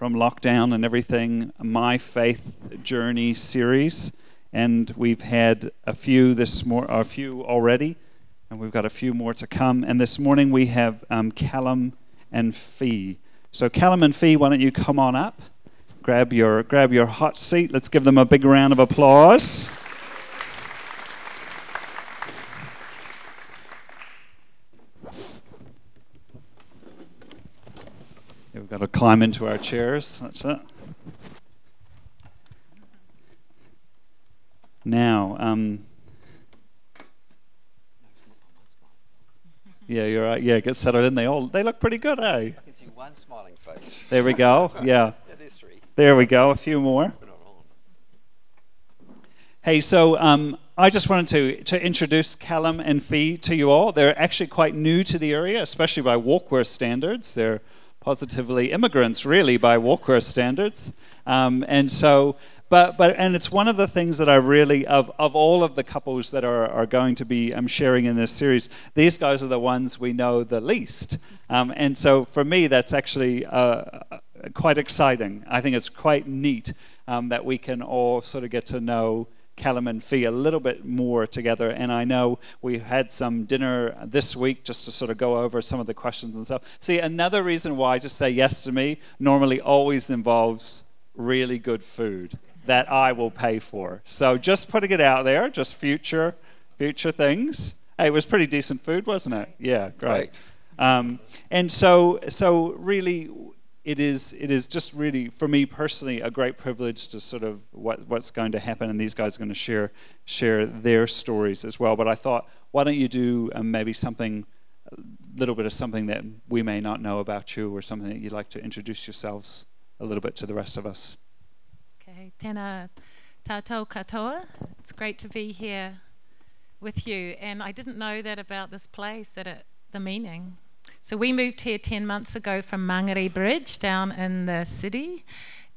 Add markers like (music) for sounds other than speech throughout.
from lockdown and everything, My Faith Journey series, and we've had a few this mor- a few already, and we've got a few more to come. And this morning we have um, Callum and Fee. So Callum and Fee, why don't you come on up? Grab your grab your hot seat. Let's give them a big round of applause. We've got to climb into our chairs. That's it. Now, um, yeah, you're right. Yeah, get settled in. They all they look pretty good, eh? I can see one smiling face. There we go. (laughs) Yeah, Yeah, there's three. there we go. A few more. We're not on. Hey, so um, I just wanted to, to introduce Callum and Fee to you all. They're actually quite new to the area, especially by Warkworth standards. They're positively immigrants, really, by Warkworth standards. Um, and so, but, but, and it's one of the things that I really, of, of all of the couples that are, are going to be um, sharing in this series, these guys are the ones we know the least. Um, and so for me, that's actually uh, quite exciting. I think it's quite neat um, that we can all sort of get to know Callum and Fee a little bit more together. And I know we had some dinner this week just to sort of go over some of the questions and stuff. See, another reason why just say yes to me normally always involves really good food that I will pay for. So just putting it out there, just future future things. Hey, it was pretty decent food, wasn't it? Yeah, great. Great. Um, and so, so really, it is it is just really for me personally a great privilege to sort of what what's going to happen, and these guys are going to share share their stories as well. But I thought, why don't you do um, maybe something, a little bit of something that we may not know about you, or something that you'd like to introduce yourselves a little bit to the rest of us. Okay, tēnā tātou katoa. It's great to be here with you. And I didn't know that about this place, that it, the meaning. So we moved here 10 months ago from Mangere Bridge down in the city.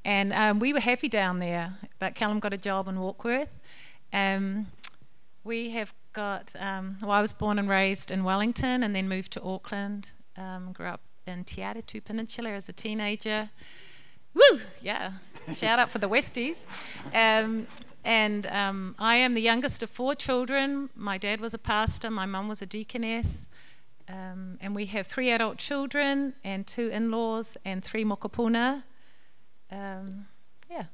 And um, we were happy down there, but Callum got a job in Warkworth. Um, we have got, um, well, I was born and raised in Wellington and then moved to Auckland. Um, grew up in Te Peninsula as a teenager. Woo! Yeah. Shout out for the Westies. Um, and um, I am the youngest of four children. My dad was a pastor, my mum was a deaconess. Um, and we have three adult children and two in laws and three mokopuna. Um, yeah.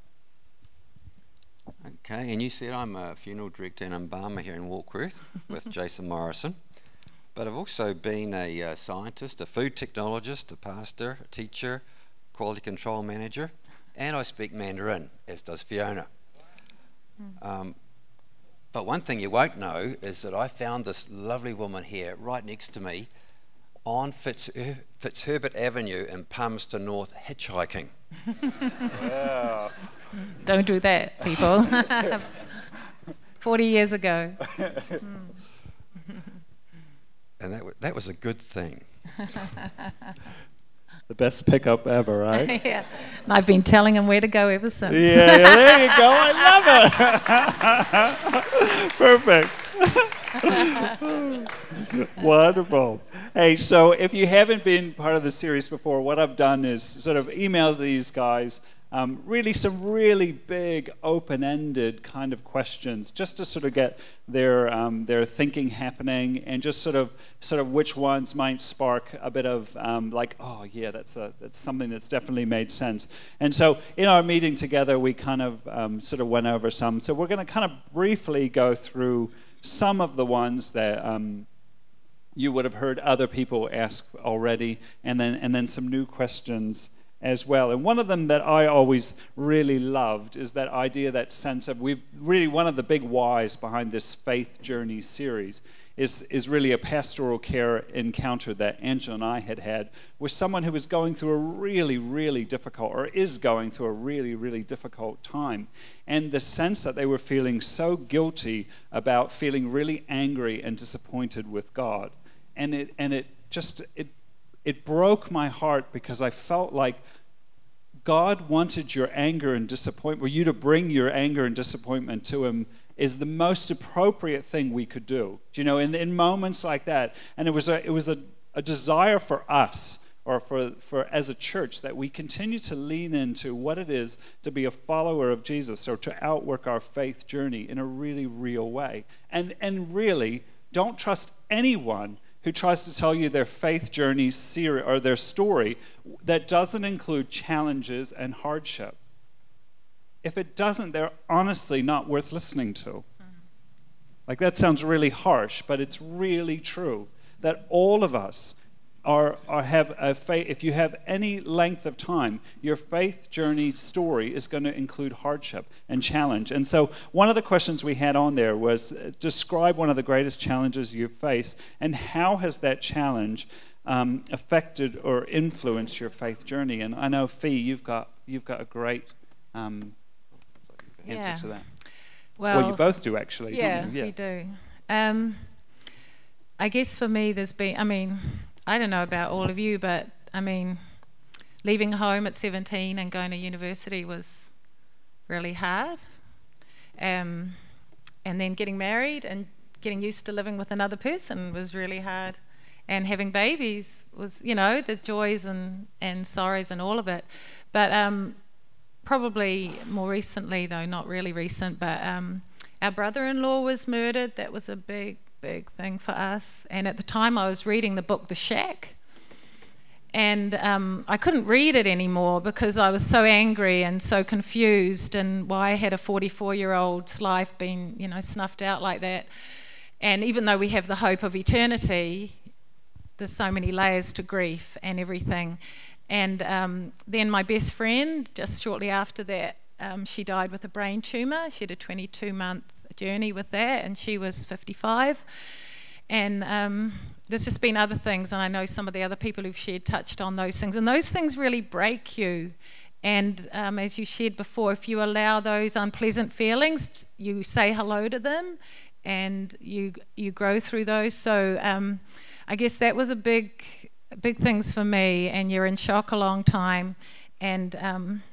Okay, and you said I'm a funeral director and embalmer here in Warkworth (laughs) with Jason Morrison. But I've also been a uh, scientist, a food technologist, a pastor, a teacher, quality control manager, and I speak Mandarin, as does Fiona. Um, but one thing you won't know is that I found this lovely woman here right next to me on Fitz- Fitzherbert Avenue in Palmerston North hitchhiking. (laughs) Don't do that, people. (laughs) 40 years ago. And that, wa- that was a good thing. (laughs) The best pickup ever, right? (laughs) yeah. And I've been telling him where to go ever since. Yeah, yeah, there you go. I love it. (laughs) Perfect. (laughs) Wonderful. Hey, so if you haven't been part of the series before, what I've done is sort of email these guys um, really some really big, open-ended kind of questions, just to sort of get their um, their thinking happening, and just sort of sort of which ones might spark a bit of um, like, oh yeah, that's a that's something that's definitely made sense. And so in our meeting together, we kind of um, sort of went over some. So we're going to kind of briefly go through some of the ones that. Um, you would have heard other people ask already, and then and then some new questions as well. And one of them that I always really loved is that idea, that sense of we've really one of the big whys behind this faith journey series is is really a pastoral care encounter that Angela and I had had with someone who was going through a really really difficult or is going through a really really difficult time, and the sense that they were feeling so guilty about feeling really angry and disappointed with God and it and it just it it broke my heart because I felt like God wanted your anger and disappointment, or you to bring your anger and disappointment to Him, is the most appropriate thing we could do. Do you know, in, in moments like that, and it was a it was a, a desire for us, or for, for as a church that we continue to lean into what it is to be a follower of Jesus or to outwork our faith journey in a really real way. And, and really, don't trust anyone who tries to tell you their faith journey or their story that doesn't include challenges and hardship. If it doesn't, they're honestly not worth listening to. Mm-hmm. Like that sounds really harsh, but it's really true that all of us are, are have a faith. If you have any length of time, your faith journey story is going to include hardship and challenge. And so, one of the questions we had on there was uh, describe one of the greatest challenges you face, and how has that challenge um, affected or influenced your faith journey? And I know, Fee, you've got you've got a great um, answer yeah. to that. Well, well, you both do actually. Yeah, yeah. we do. Um, I guess for me, there's been. I mean, I don't know about all of you, but I mean, leaving home at 17 and going to university was really hard. Um, and then getting married and getting used to living with another person was really hard. And having babies was, you know, the joys and, and sorrows and all of it. But um, probably more recently, though not really recent, but um, our brother in law was murdered. That was a big big thing for us. And at the time, I was reading the book The Shack. And um, I couldn't read it anymore because I was so angry and so confused, and why had a 44 year old's life been, you know, snuffed out like that? And even though we have the hope of eternity, there's so many layers to grief and everything. And um, then my best friend, just shortly after that, um, she died with a brain tumor. She had a 22 month journey with that, and she was 55. And um, there's just been other things, and I know some of the other people who've shared touched on those things, and those things really break you. And um, as you shared before, if you allow those unpleasant feelings, you say hello to them, and you you grow through those. So um, I guess that was a big big things for me. And you're in shock a long time, and um,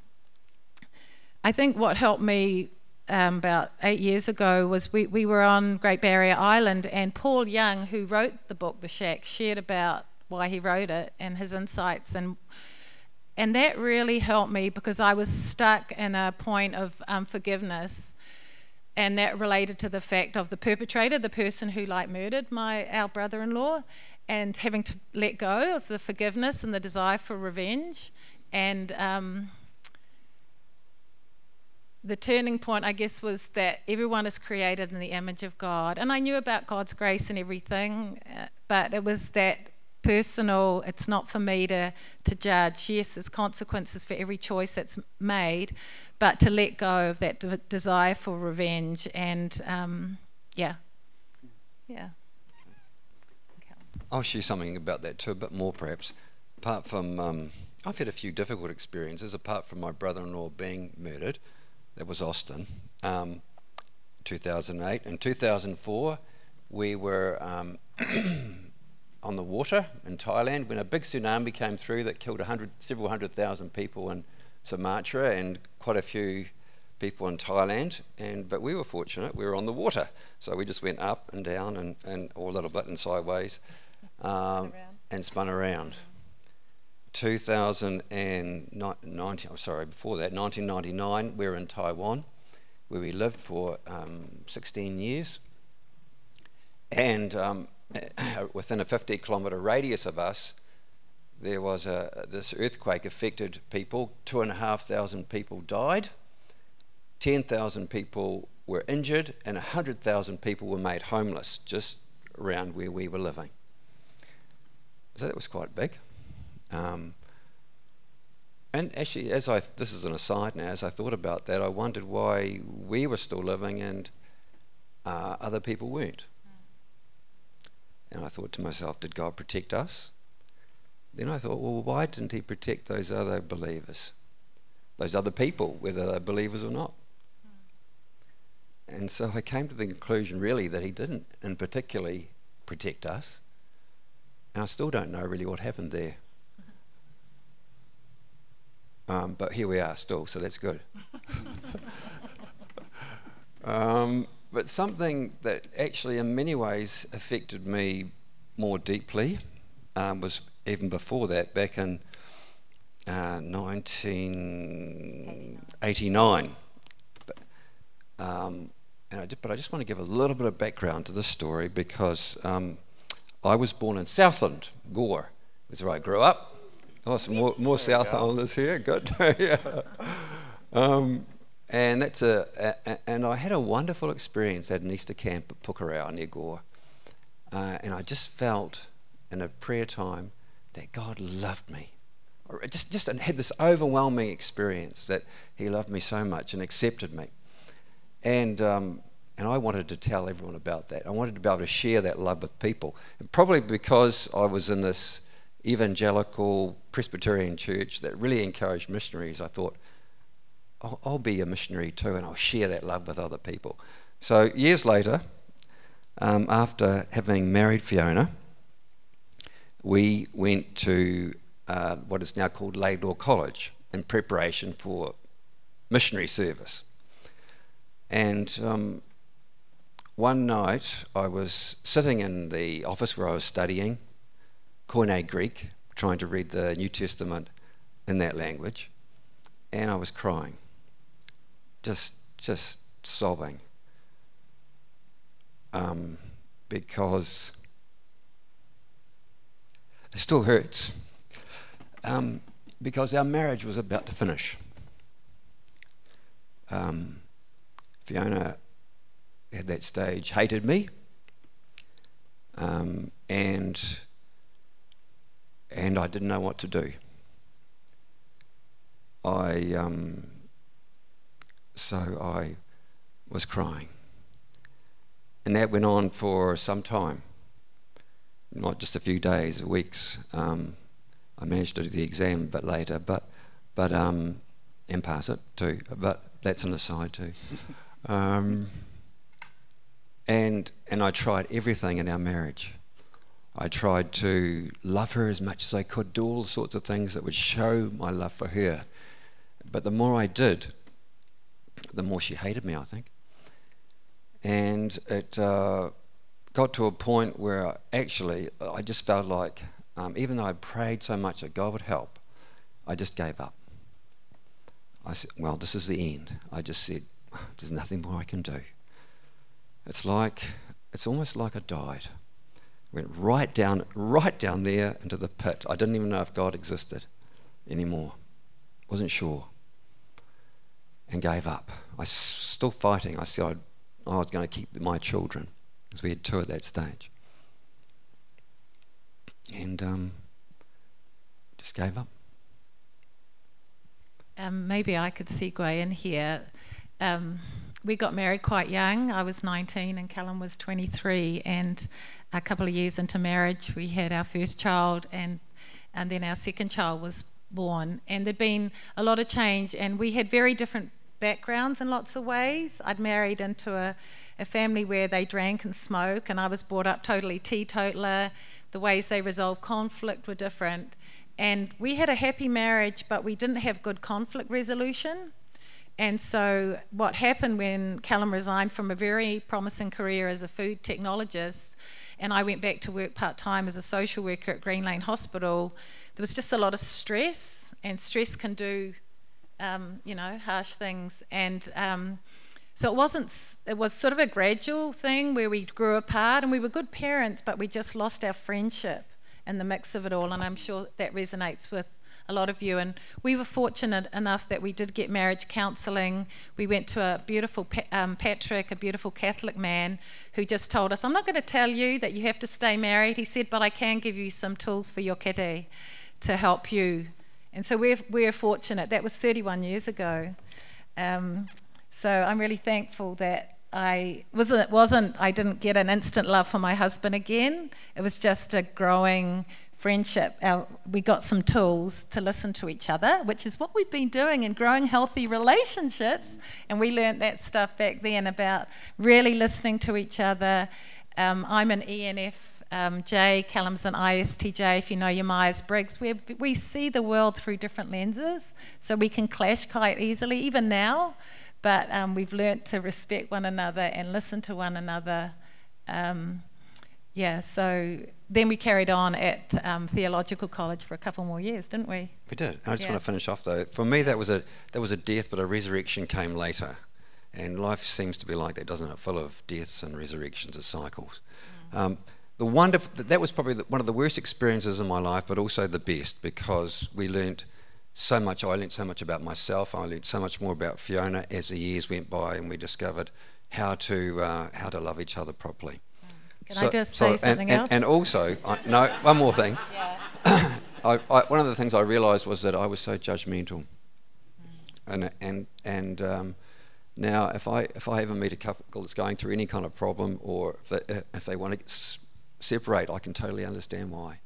I think what helped me um, about eight years ago was we, we were on Great Barrier Island, and Paul Young, who wrote the book The Shack, shared about why he wrote it and his insights. And and that really helped me because I was stuck in a point of unforgiveness, and that related to the fact of the perpetrator, the person who like murdered my our brother-in-law, and having to let go of the forgiveness and the desire for revenge, and um, the turning point, I guess, was that everyone is created in the image of God. And I knew about God's grace and everything, uh, but it was that personal, it's not for me to, to judge. Yes, there's consequences for every choice that's made, but to let go of that de- desire for revenge. And um, yeah, yeah. I'll share something about that too, a bit more perhaps. Apart from, um, I've had a few difficult experiences, apart from my brother in law being murdered that was Austin, um, 2008. In 2004, we were um, (clears throat) on the water in Thailand when a big tsunami came through that killed hundred, several hundred thousand people in Sumatra and quite a few people in Thailand. And but we were fortunate; we were on the water, so we just went up and down and, and or a little bit and sideways, um, and spun around. 2019, oh, sorry, before that, 1999, we were in Taiwan, where we lived for um, 16 years. And um, (coughs) within a 50 kilometre radius of us, there was a, this earthquake affected people. Two and a half thousand people died, 10,000 people were injured, and 100,000 people were made homeless just around where we were living. So that was quite big. Um, and actually, as I this is an aside now, as I thought about that, I wondered why we were still living and uh, other people weren't. And I thought to myself, did God protect us? Then I thought, well, why didn't He protect those other believers, those other people, whether they're believers or not? And so I came to the conclusion, really, that He didn't, and particularly protect us. And I still don't know really what happened there. Um, but here we are still, so that's good. (laughs) um, but something that actually, in many ways, affected me more deeply um, was even before that, back in uh, 1989. But, um, and I did, but I just want to give a little bit of background to this story because um, I was born in Southland, Gore, is where I grew up. Oh, some more, more South Islanders here. Good. (laughs) yeah. Um, and that's a, a, and I had a wonderful experience at an Easter camp at Pukerau near Gore. Uh, and I just felt in a prayer time that God loved me. I just, just had this overwhelming experience that He loved me so much and accepted me. And, um, and I wanted to tell everyone about that. I wanted to be able to share that love with people. And probably because I was in this evangelical Presbyterian church that really encouraged missionaries, I thought, I'll, I'll be a missionary too and I'll share that love with other people. So, years later, um, after having married Fiona, we went to uh, what is now called Laidlaw College in preparation for missionary service. And um, one night I was sitting in the office where I was studying Koine Greek, trying to read the New Testament in that language, and I was crying, just just sobbing, um, because it still hurts, um, because our marriage was about to finish. Um, Fiona at that stage hated me, um, and and I didn't know what to do. I um, so I was crying, and that went on for some time, not just a few days, weeks. Um, I managed to do the exam a bit later, but but um, and pass it too. But that's an aside too. (laughs) Um, and and I tried everything in our marriage. I tried to love her as much as I could, do all sorts of things that would show my love for her. But the more I did, the more she hated me, I think. And it uh, got to a point where actually I just felt like, um, even though I prayed so much that God would help, I just gave up. I said, Well, this is the end. I just said, There's nothing more I can do. It's like, it's almost like I died. Went right down, right down there into the pit. I didn't even know if God existed anymore. Wasn't sure. And gave up. I was still fighting. I said I was going to keep my children, because we had two at that stage. And um, just gave up. Um, maybe I could segue in here. Um, we got married quite young. I was 19 and Callum was 23. And a couple of years into marriage, we had our first child, and and then our second child was born. And there'd been a lot of change, and we had very different backgrounds in lots of ways. I'd married into a, a family where they drank and smoked, and I was brought up totally teetotaler. The ways they resolved conflict were different. And we had a happy marriage, but we didn't have good conflict resolution. And so, what happened when Callum resigned from a very promising career as a food technologist, and I went back to work part time as a social worker at Green Lane Hospital, there was just a lot of stress, and stress can do, um, you know, harsh things. And um, so it wasn't, it was sort of a gradual thing where we grew apart, and we were good parents, but we just lost our friendship in the mix of it all. And I'm sure that resonates with a lot of you. And we were fortunate enough that we did get marriage counselling. We went to a beautiful um, Patrick, a beautiful Catholic man, who just told us, I'm not going to tell you that you have to stay married. He said, but I can give you some tools for your kete to help you. And so we're, we're fortunate. That was 31 years ago. Um, so I'm really thankful that I wasn't, wasn't I didn't get an instant love for my husband again. It was just a growing friendship, our, we got some tools to listen to each other, which is what we've been doing in growing healthy relationships. And we learned that stuff back then about really listening to each other. Um, I'm an ENF. Um, J, Callum's an ISTJ, if you know your Myers Briggs. We, we see the world through different lenses, so we can clash quite easily, even now. But um, we've learnt to respect one another and listen to one another. Um, yeah, so then we carried on at um, theological college for a couple more years, didn't we? We did. I just Yeah. want to finish off though. For me, that was a that was a death, but a resurrection came later. And life seems to be like that, doesn't it? Full of deaths and resurrections and cycles. Um, the wonderful that was probably the, one of the worst experiences in my life, but also the best because we learnt so much. I learnt so much about myself. I learnt so much more about Fiona as the years went by, and we discovered how to uh, how to love each other properly. Can I just say and- something and, else? And also, I, no, one more thing. (coughs) I, I, one of the things I realised was that I was so judgmental, and and and um, now if I if I ever meet a couple that's going through any kind of problem, or if they, if they want to s- separate, I can totally understand why,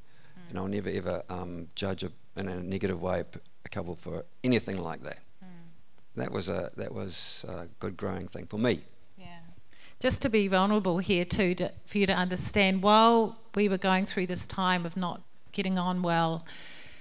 and I'll never ever um, judge a, in a negative way a couple for anything like that. That was a that was a good growing thing for me. Just to be vulnerable here too, to, for you to understand, while we were going through this time of not getting on well,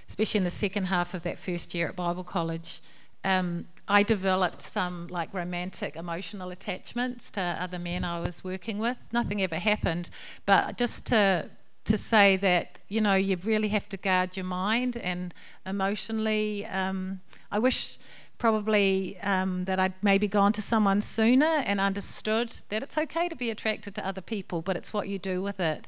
especially in the second half of that first year at Bible college, um, I developed some like romantic emotional attachments to other men I was working with. Nothing ever happened, but just to to say that you know you really have to guard your mind and emotionally. Um, I wish probably um, that I'd maybe gone to someone sooner and understood that it's okay to be attracted to other people, but it's what you do with it.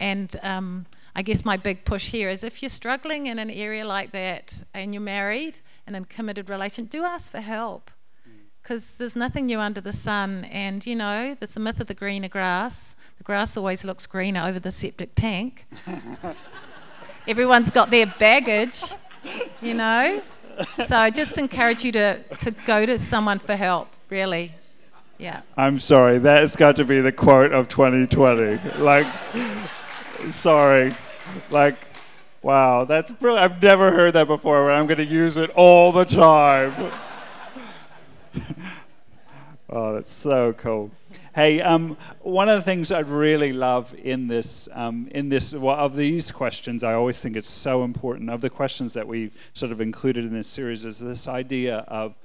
And um, I guess my big push here is if you're struggling in an area like that and you're married and in a committed relation, do ask for help. Because there's nothing new under the sun, and you know, there's a myth of the greener grass. The grass always looks greener over the septic tank. (laughs) Everyone's got their baggage, you know. (laughs) So I just encourage you to, to go to someone for help, really. Yeah. I'm sorry, that's got to be the quote of 2020. Like, sorry. Like, wow, that's brilliant. I've never heard that before, but I'm going to use it all the time. (laughs) oh, that's so cool. Hey, um, one of the things I'd really love in this, um, in this, well, of these questions, I always think it's so important. Of the questions that we've sort of included in this series, is this idea of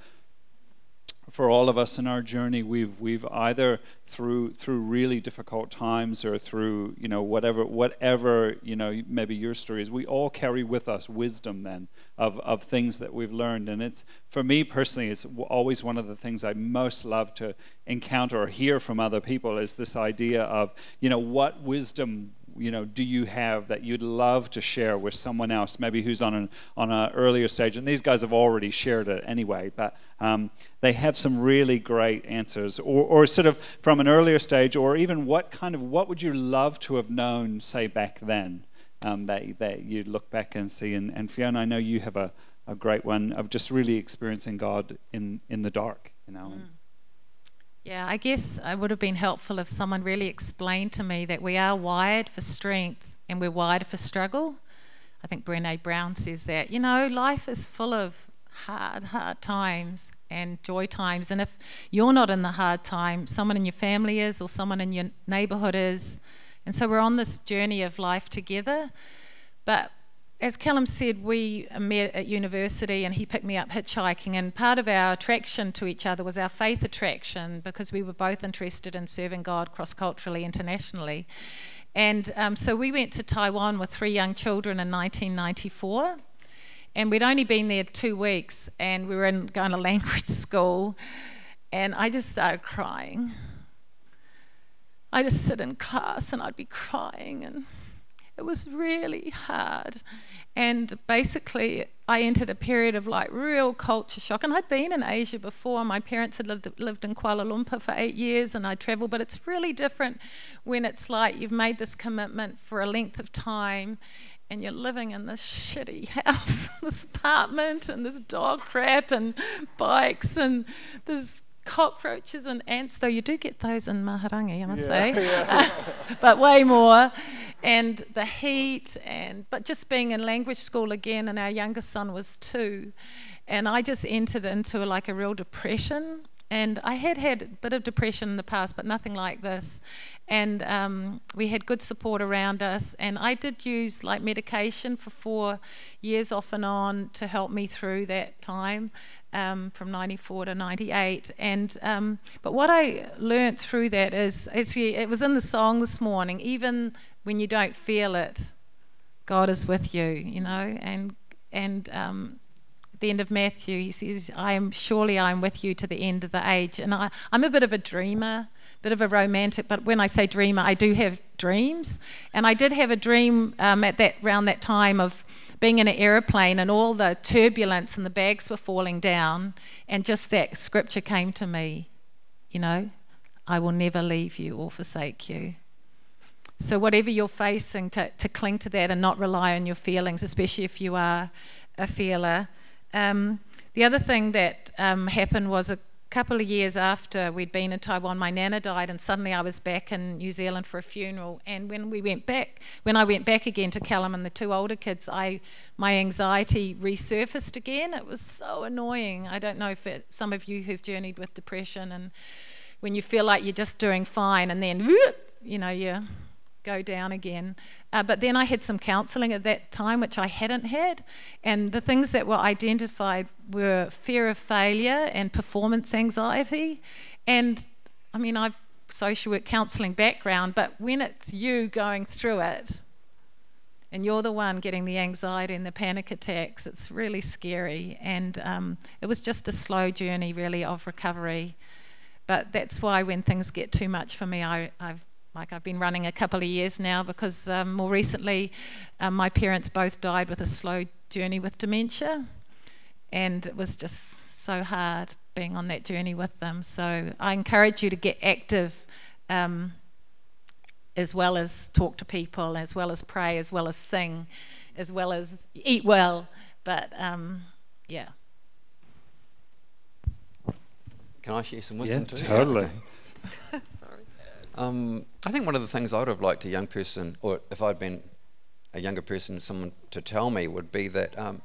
for all of us in our journey, we've we've either through through really difficult times or through you know whatever whatever you know maybe your story is, we all carry with us wisdom then of of things that we've learned, and it's for me personally, it's always one of the things I most love to encounter or hear from other people is this idea of you know what wisdom you know do you have that you'd love to share with someone else maybe who's on an on an earlier stage? And these guys have already shared it anyway but um, they have some really great answers. Or, or sort of from an earlier stage or even what kind of what would you love to have known say back then um, that, that you look back and see? And, and fiona i know you have a, a great one of just really experiencing god in in the dark you know and, Yeah, I guess it would have been helpful if someone really explained to me that we are wired for strength and we're wired for struggle. I think Brene Brown says that. You know, life is full of hard, hard times and joy times. And if you're not in the hard time, someone in your family is or someone in your neighborhood is. And so we're on this journey of life together. But as Callum said, we met at university and he picked me up hitchhiking. And part of our attraction to each other was our faith attraction because we were both interested in serving God cross culturally, internationally. And um, so we went to Taiwan with three young children in 1994. And we'd only been there two weeks and we were in, going to language (laughs) school. And I just started crying. I just sit in class and I'd be crying and it was really hard. And basically, I entered a period of like real culture shock. And I'd been in Asia before. My parents had lived, lived in Kuala Lumpur for eight years and I travelled, but it's really different when it's like you've made this commitment for a length of time and you're living in this shitty (laughs) house, this apartment, and this dog crap and bikes and there's cockroaches and ants, though you do get those in Mahurangi, I must say, (laughs) (laughs) but way more. And the heat, and but just being in language school again, and our youngest son was two, and I just entered into like a real depression. And I had had a bit of depression in the past, but nothing like this. And um, we had good support around us. And I did use like medication for four years off and on to help me through that time. Um, from 94 to 98. And um, but what I learnt through that is, it was in the song this morning. Even when you don't feel it, God is with you. You know, and and um, at the end of Matthew, he says, "I am surely I am with you to the end of the age." And I, I'm a bit of a dreamer, bit of a romantic. But when I say dreamer, I do have dreams. And I did have a dream um, at that around that time of being in an aeroplane and all the turbulence and the bags were falling down, and just that scripture came to me, you know, I will never leave you or forsake you. So, whatever you're facing, to, to cling to that and not rely on your feelings, especially if you are a feeler. Um, the other thing that um, happened was a couple of years after we'd been in Taiwan, my nana died, and suddenly I was back in New Zealand for a funeral. And when we went back, when I went back again to Callum and the two older kids, I my anxiety resurfaced again. It was so annoying. I don't know if it, some of you who've journeyed with depression and when you feel like you're just doing fine, and then you know you go down again. Uh, but then I had some counselling at that time, which I hadn't had. And the things that were identified were fear of failure and performance anxiety. And I mean, I've social work counselling background, but when it's you going through it, and you're the one getting the anxiety and the panic attacks, it's really scary. And um, it was just a slow journey, really, of recovery. But that's why when things get too much for me, I, I've like I've been running a couple of years now because um, more recently um, my parents both died with a slow journey with dementia, and it was just so hard being on that journey with them. So I encourage you to get active. Um, as well as talk to people, as well as pray, as well as sing, as well as eat well. But um, yeah. Can I share some wisdom yeah, too? Totally. (laughs) Um, I think one of the things I would have liked a young person, or if I'd been a younger person, someone to tell me would be that, um,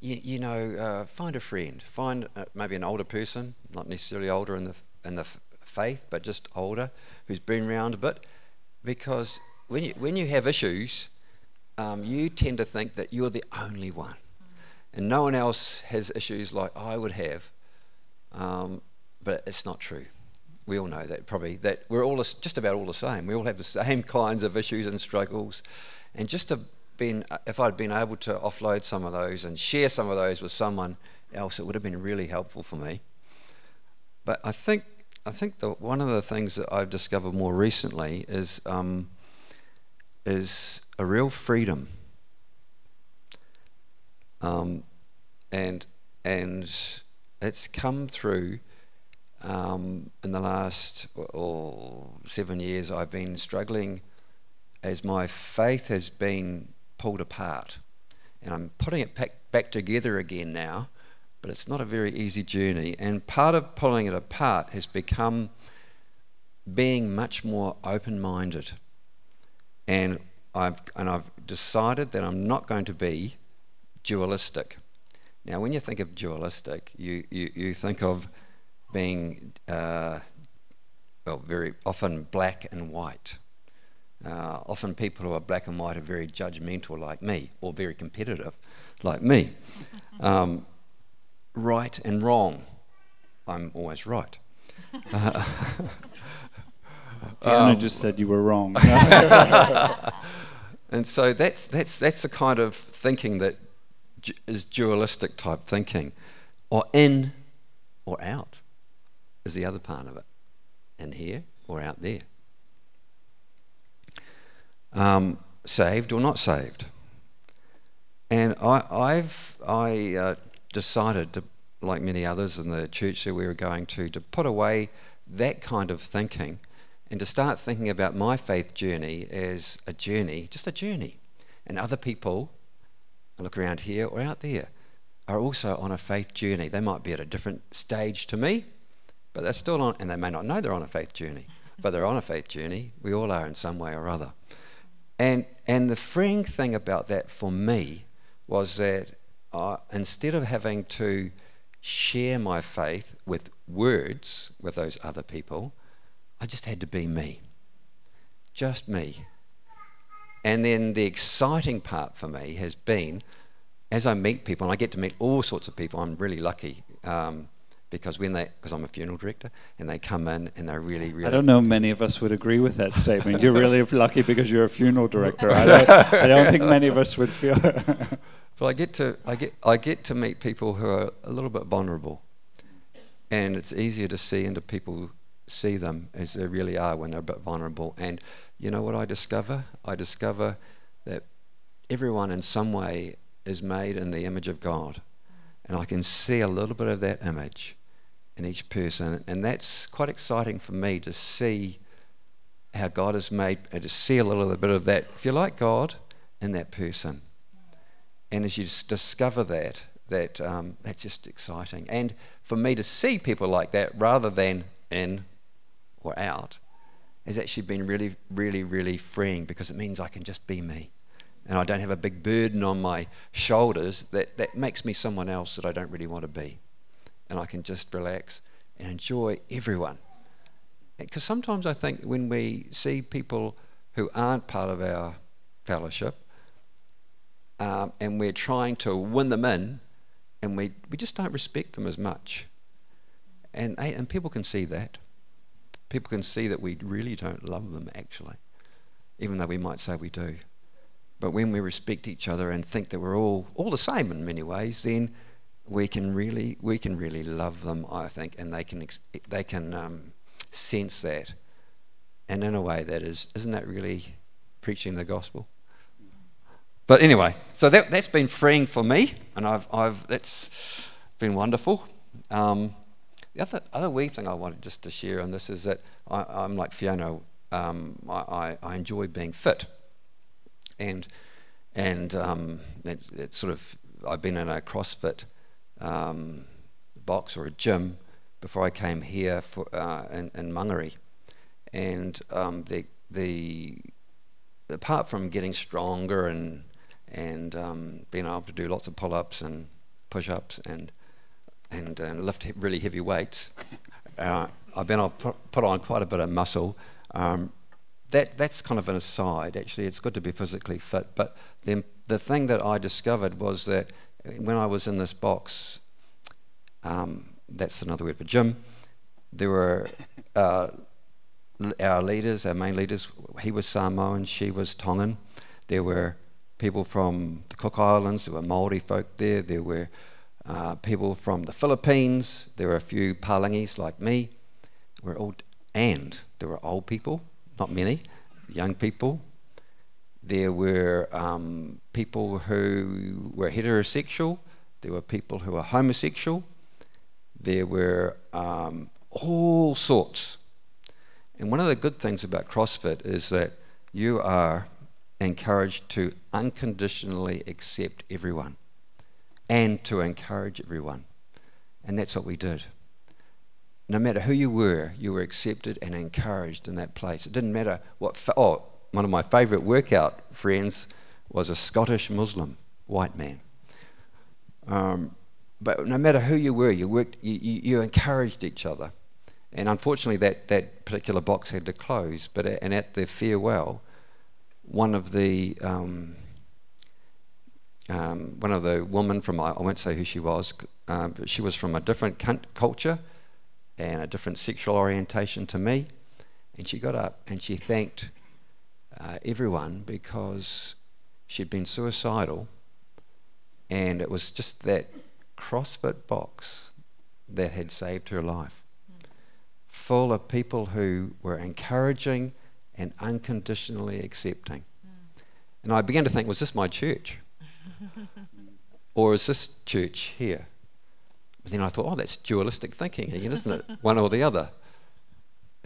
you, you, know, uh, find a friend, find uh, maybe an older person, not necessarily older in the in the faith, but just older, who's been around a bit, because when you when you have issues, um, you tend to think that you're the only one, and no one else has issues like I would have, um, but it's not true we all know that probably that we're all just about all the same. We all have the same (laughs) kinds of issues and struggles, and just to been if I'd been able to offload some of those and share some of those with someone else, it would have been really helpful for me. But I think I think that one of the things that I've discovered more recently is um, is a real freedom, um, and and it's come through um, in the last or seven years, I've been struggling as my faith has been pulled apart. And I'm putting it back, back together again now, but it's not a very easy journey. And part of pulling it apart has become being much more open minded. And I've, and I've decided that I'm not going to be dualistic. Now, when you think of dualistic, you, you, you think of being, uh, well, very often black and white. Uh, often people who are black and white are very judgmental, like me, or very competitive, like me. (laughs) Um, right and wrong. I'm always right. (laughs) Uh, um, just said you were wrong. (laughs) and so that's that's that's the kind of thinking that is dualistic type thinking, or in or out is the other part of it. In here or out there. Um, saved or not saved. And I, have I uh, decided to, like many others in the church that we were going to, to put away that kind of thinking and to start thinking about my faith journey as a journey, just a journey. And other people, I look around here or out there, are also on a faith journey. They might be at a different stage to me, but they're still on, and they may not know they're on a faith journey, but they're on a faith journey. We all are in some way or other. And, and the freeing thing about that for me was that uh, instead of having to share my faith with words with those other people, I just had to be me. Just me. And then the exciting part for me has been as I meet people, and I get to meet all sorts of people, I'm really lucky Um, because when they, because I'm a funeral director, and they come in and they're really, really. I don't know many of us would agree with that statement. You're really (laughs) lucky because you're a funeral director. I don't, I don't think many of us would feel. (laughs) but I get to, I get, I get to meet people who are a little bit vulnerable, and it's easier to see into people see them as they really are when they're a bit vulnerable. And you know what I discover? I discover that everyone in some way is made in the image of God. And I can see a little bit of that image in each person. And that's quite exciting for me to see how God has made, and to see a little bit of that, if you like God, in that person. And as you discover that, that um, that's just exciting. And for me to see people like that rather than in or out has actually been really, really, really freeing because it means I can just be me. And I don't have a big burden on my shoulders that, that makes me someone else that I don't really want to be and I can just relax and enjoy everyone. Because sometimes I think when we see people who aren't part of our fellowship um, and we're trying to win them in, and we, we just don't respect them as much. And, and people can see that. People can see that we really don't love them, actually, even though we might say we do. But when we respect each other and think that we're all, all the same in many ways, then we can really we can really love them, I think, and they can they can um, sense that, and in a way that is isn't that really preaching the gospel? But anyway, so that that's been freeing for me, and I've I've that's been wonderful. Um, the other other wee thing I wanted just to share on this is that I, am like Fiona. Um, I, I, I enjoy being fit, and and um, it's, it's sort of I've been in a CrossFit um, box or a gym before I came here for, uh, in, in. And um, the, the, apart from getting stronger and, and um, being able to do lots of pull ups and push ups and, and, and lift really heavy weights, uh, I've been able to put on quite a bit of muscle. Um, that, that's kind of an aside, actually. It's good to be physically fit. But the, the thing that I discovered was that when I was in this box, um, that's another word for gym, there were uh, our leaders, our main leaders, he was Samoan, she was Tongan. There were people from the Cook Islands, there were Maori folk there, there were uh, people from the Philippines, there were a few Palangis like me, we're all, and there were old people, not many, young people, there were um, people who were heterosexual. There were people who were homosexual. There were um, all sorts. And one of the good things about CrossFit is that you are encouraged to unconditionally accept everyone and to encourage everyone. And that's what we did. No matter who you were, you were accepted and encouraged in that place. It didn't matter what. Fa- oh, one of my favourite workout friends was a Scottish Muslim white man. Um, but no matter who you were, you worked, you, you, you, encouraged each other. And unfortunately, that, that particular box had to close. But and at the farewell, one of the um, um, one of the women from I won't say who she was, um, but she was from a different culture and a different sexual orientation to me. And she got up and she thanked uh, everyone because she'd been suicidal, and it was just that CrossFit box that had saved her life. Full of people who were encouraging and unconditionally accepting. And I began to think, was this my church? (laughs) or is this church here? But then I thought, oh, that's dualistic thinking again, isn't it? (laughs) One or the other.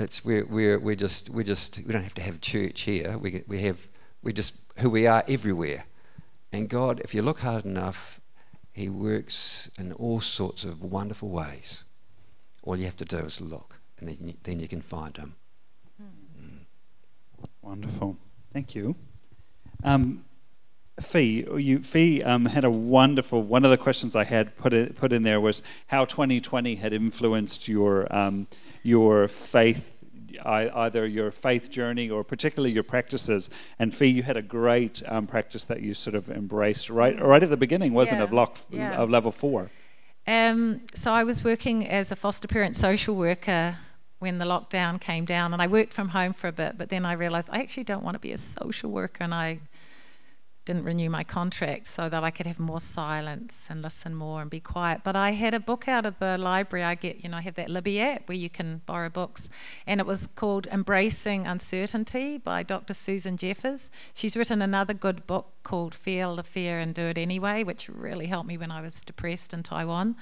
It's we're, we're, we're just we just we don't have to have church here. We we have we just who we are everywhere. And God, if you look hard enough, He works in all sorts of wonderful ways. All you have to do is look, and then you, then you can find Him. Mm. Wonderful. Thank you. Um, Fee, you, Fee um, had a wonderful. One of the questions I had put in, put in there was how 2020 had influenced your um, your faith, either your faith journey or particularly your practices. And Fee, you had a great um, practice that you sort of embraced right right at the beginning, wasn't yeah. it, of, lock, yeah. of level four? Um, so I was working as a foster parent social worker when the lockdown came down, and I worked from home for a bit. But then I realised I actually don't want to be a social worker, and I didn't renew my contract so that I could have more silence and listen more and be quiet. But I had a book out of the library. I get, you know, I have that Libby app where you can borrow books, and it was called Embracing Uncertainty by Dr. Susan Jeffers. She's written another good book called Feel the Fear and Do It Anyway, which really helped me when I was depressed in Taiwan.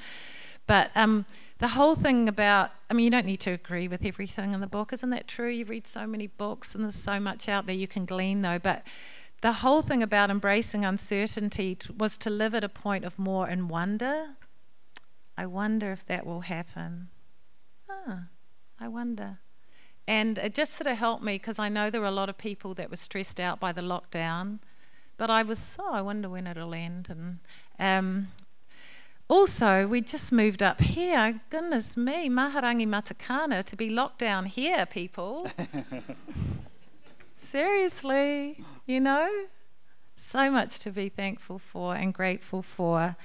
But um, the whole thing about, I mean, you don't need to agree with everything in the book, isn't that true? You read so many books and there's so much out there you can glean, though. But the whole thing about embracing uncertainty was to live at a point of more and wonder. I wonder if that will happen. Ah, I wonder. And it just sort of helped me because I know there were a lot of people that were stressed out by the lockdown. But I was, oh, I wonder when it'll end. And um, also, we just moved up here. Goodness me, Mahurangi Matakana to be locked down here, people. (laughs) Seriously, you know? So much to be thankful for and grateful for.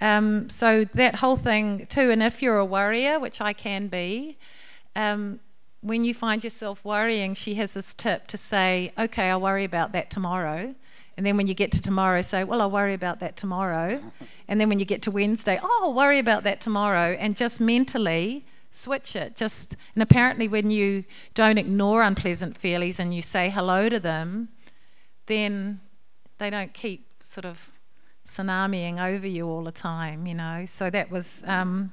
Um, so, that whole thing, too, and if you're a worrier, which I can be, um, when you find yourself worrying, she has this tip to say, okay, I'll worry about that tomorrow. And then when you get to tomorrow, say, well, I'll worry about that tomorrow. (laughs) And then when you get to Wednesday, oh, I'll worry about that tomorrow. And just mentally switch it just and apparently when you don't ignore unpleasant feelings and you say hello to them then they don't keep sort of tsunamiing over you all the time you know so that was um,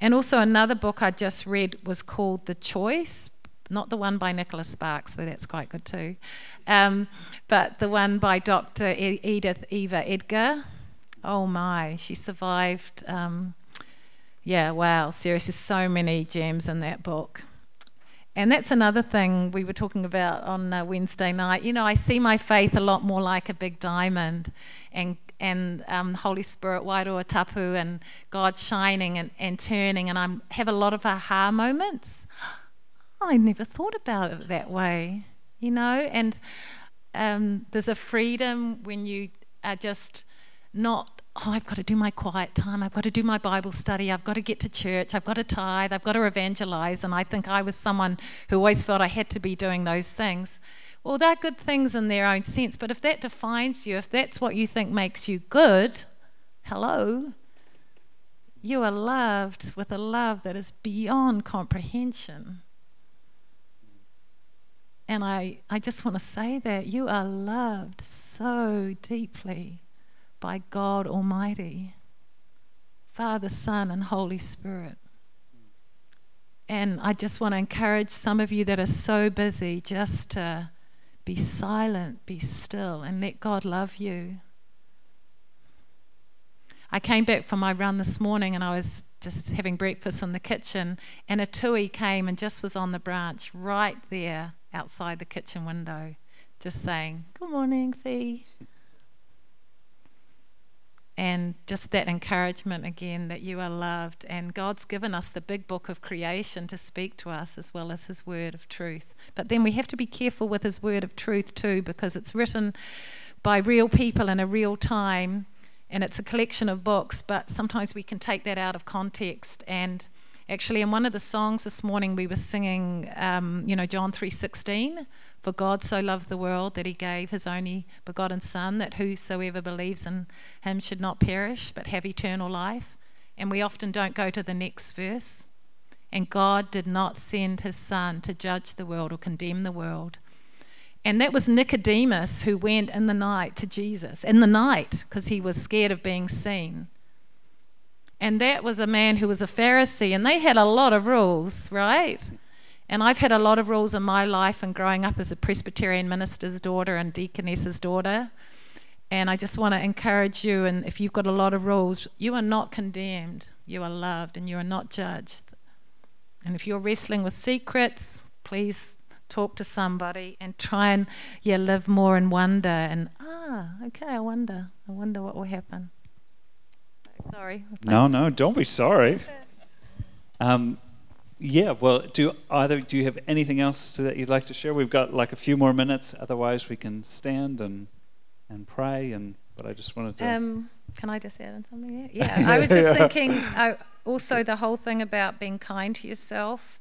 and also another book i just read was called the choice not the one by nicholas sparks though that's quite good too um, but the one by dr edith eva Eger. oh my she survived um, yeah, wow, seriously, so many gems in that book. And that's another thing we were talking about on uh, Wednesday night. You know, I see my faith a lot more like a big diamond and and um, Holy Spirit, Wairua Tapu, and God shining and, and turning, and I have a lot of aha moments. (gasps) I never thought about it that way, you know. And um, there's a freedom when you are just not oh, I've got to do my quiet time, I've got to do my Bible study, I've got to get to church, I've got to tithe, I've got to evangelize. And I think I was someone who always felt I had to be doing those things. Well, they're good things in their own sense, but if that defines you, if that's what you think makes you good, hello, you are loved with a love that is beyond comprehension. And I, I just want to say that you are loved so deeply by God Almighty, Father, Son, and Holy Spirit. And I just want to encourage some of you that are so busy just to be silent, be still, and let God love you. I came back from my run this morning and I was just having breakfast in the kitchen, and a tui came and just was on the branch right there outside the kitchen window, just saying, Good morning, Fee and just that encouragement again that you are loved. And God's given us the big book of creation to speak to us as well as His word of truth. But then we have to be careful with His word of truth too, because it's written by real people in a real time and it's a collection of books, but sometimes we can take that out of context and Actually, in one of the songs this morning, we were singing, um, you know, John 3:16, "For God so loved the world that He gave His only begotten Son, that whosoever believes in Him should not perish but have eternal life." And we often don't go to the next verse. And God did not send His Son to judge the world or condemn the world. And that was Nicodemus who went in the night to Jesus, in the night, because he was scared of being seen. And that was a man who was a Pharisee, and they had a lot of rules, right? And I've had a lot of rules in my life and growing up as a Presbyterian minister's daughter and deaconess's daughter. And I just want to encourage you, and if you've got a lot of rules, you are not condemned. You are loved and you are not judged. And if you're wrestling with secrets, please talk to somebody and try and yeah, live more in wonder and ah, okay, I wonder. I wonder what will happen. Sorry. No, no, don't be sorry. Um, yeah, well, do either do you have anything else to, that you'd like to share? We've got like a few more minutes. Otherwise, we can stand and and pray. And but I just wanted to. Um, can I just add something there? (laughs) Yeah, I was just thinking uh, also the whole thing about being kind to yourself.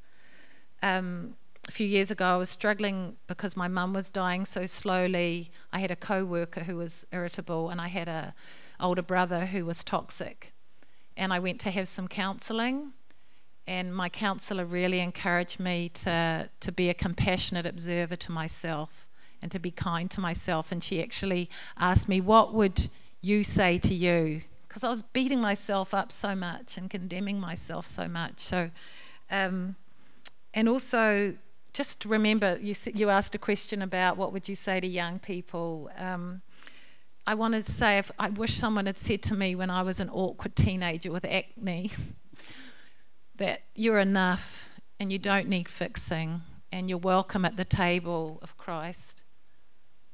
Um, a few years ago, I was struggling because my mum was dying so slowly. I had a co-worker who was irritable, and I had a older brother who was toxic. And I went to have some counselling, and my counsellor really encouraged me to to be a compassionate observer to myself and to be kind to myself. And she actually asked me, "What would you say to you?" Because I was beating myself up so much and condemning myself so much. So, um, and also just remember, you, you asked a question about what would you say to young people. Um, I wanted to say, if I wish someone had said to me when I was an awkward teenager with acne, (laughs) that you're enough and you don't need fixing and you're welcome at the table of Christ,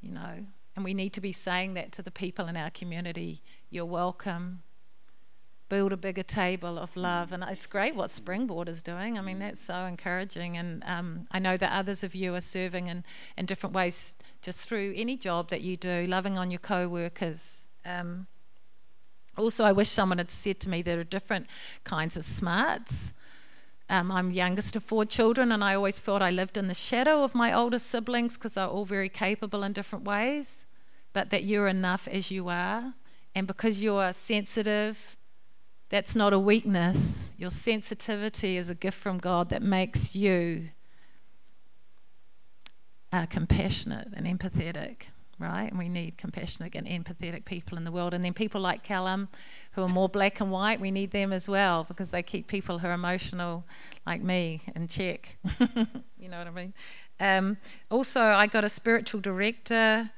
you know. And we need to be saying that to the people in our community. You're welcome build a bigger table of love. And it's great what Springboard is doing. I mean, that's so encouraging. And um, I know that others of you are serving in, in different ways just through any job that you do, loving on your co workers. Um, also, I wish someone had said to me there are different kinds of smarts. Um, I'm youngest of four children, and I always felt I lived in the shadow of my older siblings because they're all very capable in different ways. But that you're enough as you are, and because you're sensitive that's not a weakness. Your sensitivity is a gift from God that makes you uh, compassionate and empathetic, right? And we need compassionate and empathetic people in the world. And then people like Callum, who are more black and white, we need them as well because they keep people who are emotional, like me, in check. (laughs) you know what I mean? Um, also, I got a spiritual director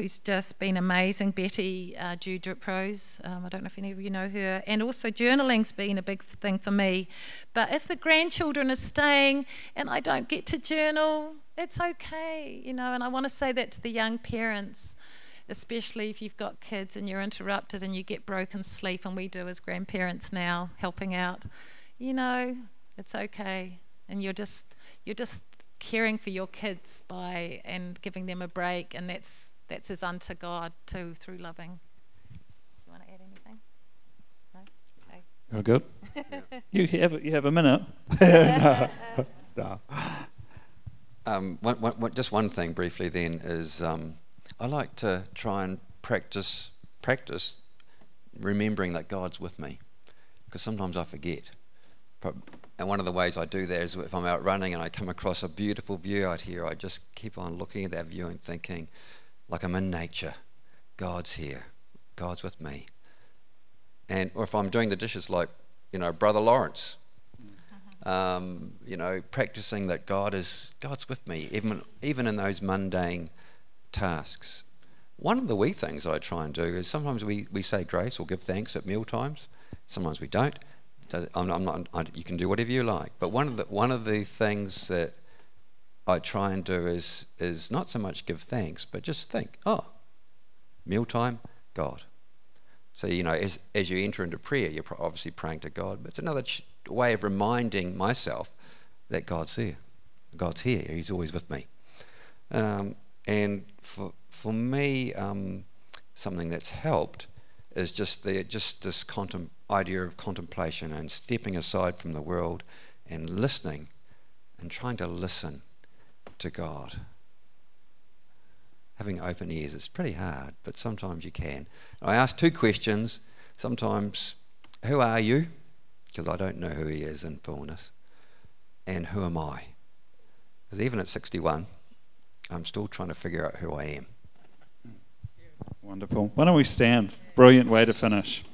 who's just been amazing, Betty uh, Prose. Um, I don't know if any of you know her. And also, journaling's been a big thing for me. But if the grandchildren are staying and I don't get to journal, it's okay, you know. And I want to say that to the young parents, especially if you've got kids and you're interrupted and you get broken sleep, and we do as grandparents now, helping out. You know, it's okay, and you're just you're just caring for your kids by and giving them a break, and that's that's as unto God too through loving. Do you want to add anything? No? Okay. You're good. (laughs) you have you have a minute. no. (laughs) no. Um, one, one, just one thing briefly then is um, I like to try and practice practice remembering that God's with me because sometimes I forget. And one of the ways I do that is if I'm out running and I come across a beautiful view out here, I just keep on looking at that view and thinking, like I'm in nature. God's here. God's with me. And or if I'm doing the dishes like, you know, Brother Lawrence, um, you know, practicing that God is God's with me, even even in those mundane tasks. One of the wee things I try and do is sometimes we, we say grace or give thanks at meal times. Sometimes we don't. I'm, I'm not, I, you can do whatever you like. But one of the one of the things that I try and do is, is not so much give thanks, but just think, oh, mealtime, God. So, you know, as, as you enter into prayer, you're obviously praying to God, but it's another ch- way of reminding myself that God's here. God's here. He's always with me. Um, and for, for me, um, something that's helped is just the just this contem- idea of contemplation and stepping aside from the world and listening and trying to listen to God. Having open ears, it's pretty hard, but sometimes you can. I ask two questions. Sometimes, who are you? Because I don't know who he is in fullness. And who am I? Because even at 61, I'm still trying to figure out who I am. Wonderful. Why don't we stand? Brilliant way to finish.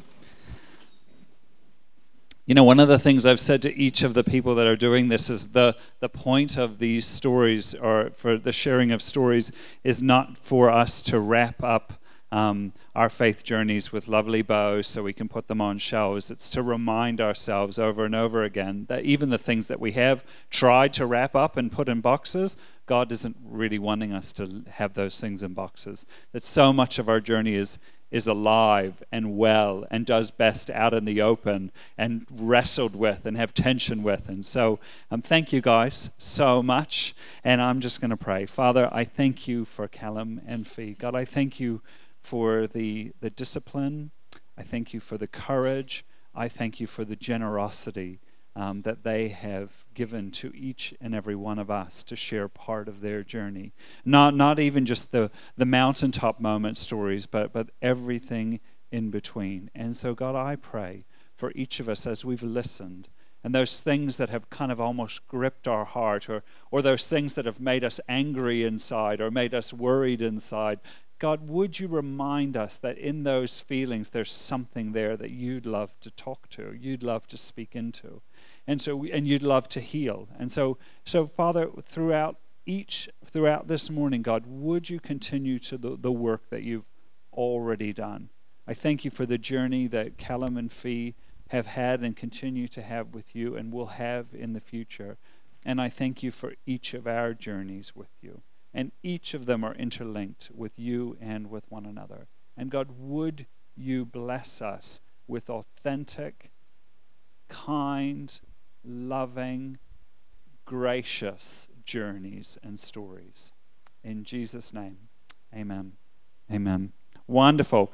You know, one of the things I've said to each of the people that are doing this is the, the point of these stories, or for the sharing of stories, is not for us to wrap up um, our faith journeys with lovely bows so we can put them on shelves. It's to remind ourselves over and over again that even the things that we have tried to wrap up and put in boxes, God isn't really wanting us to have those things in boxes. That so much of our journey is is alive and well and does best out in the open and wrestled with and have tension with. And so, um, thank you guys so much. And I'm just going to pray. Father, I thank you for Callum and Fee. God, I thank you for the, the discipline I thank you for the courage. I thank you for the generosity um, that they have given to each and every one of us to share part of their journey. Not, not even just the, the mountaintop moment stories, but, but everything in between. And so, God, I pray for each of us as we've listened and those things that have kind of almost gripped our heart, or, or those things that have made us angry inside or made us worried inside. God, would you remind us that in those feelings there's something there that you'd love to talk to, you'd love to speak into, and so and you'd love to heal. And so, so Father, throughout each throughout this morning, God, would you continue to the, the work that you've already done? I thank you for the journey that Callum and Fee have had and continue to have with you and will have in the future. And I thank you for each of our journeys with you. And each of them are interlinked with you and with one another. And God, would you bless us with authentic, kind, loving, gracious journeys and stories. In Jesus' name, amen. Amen. Wonderful.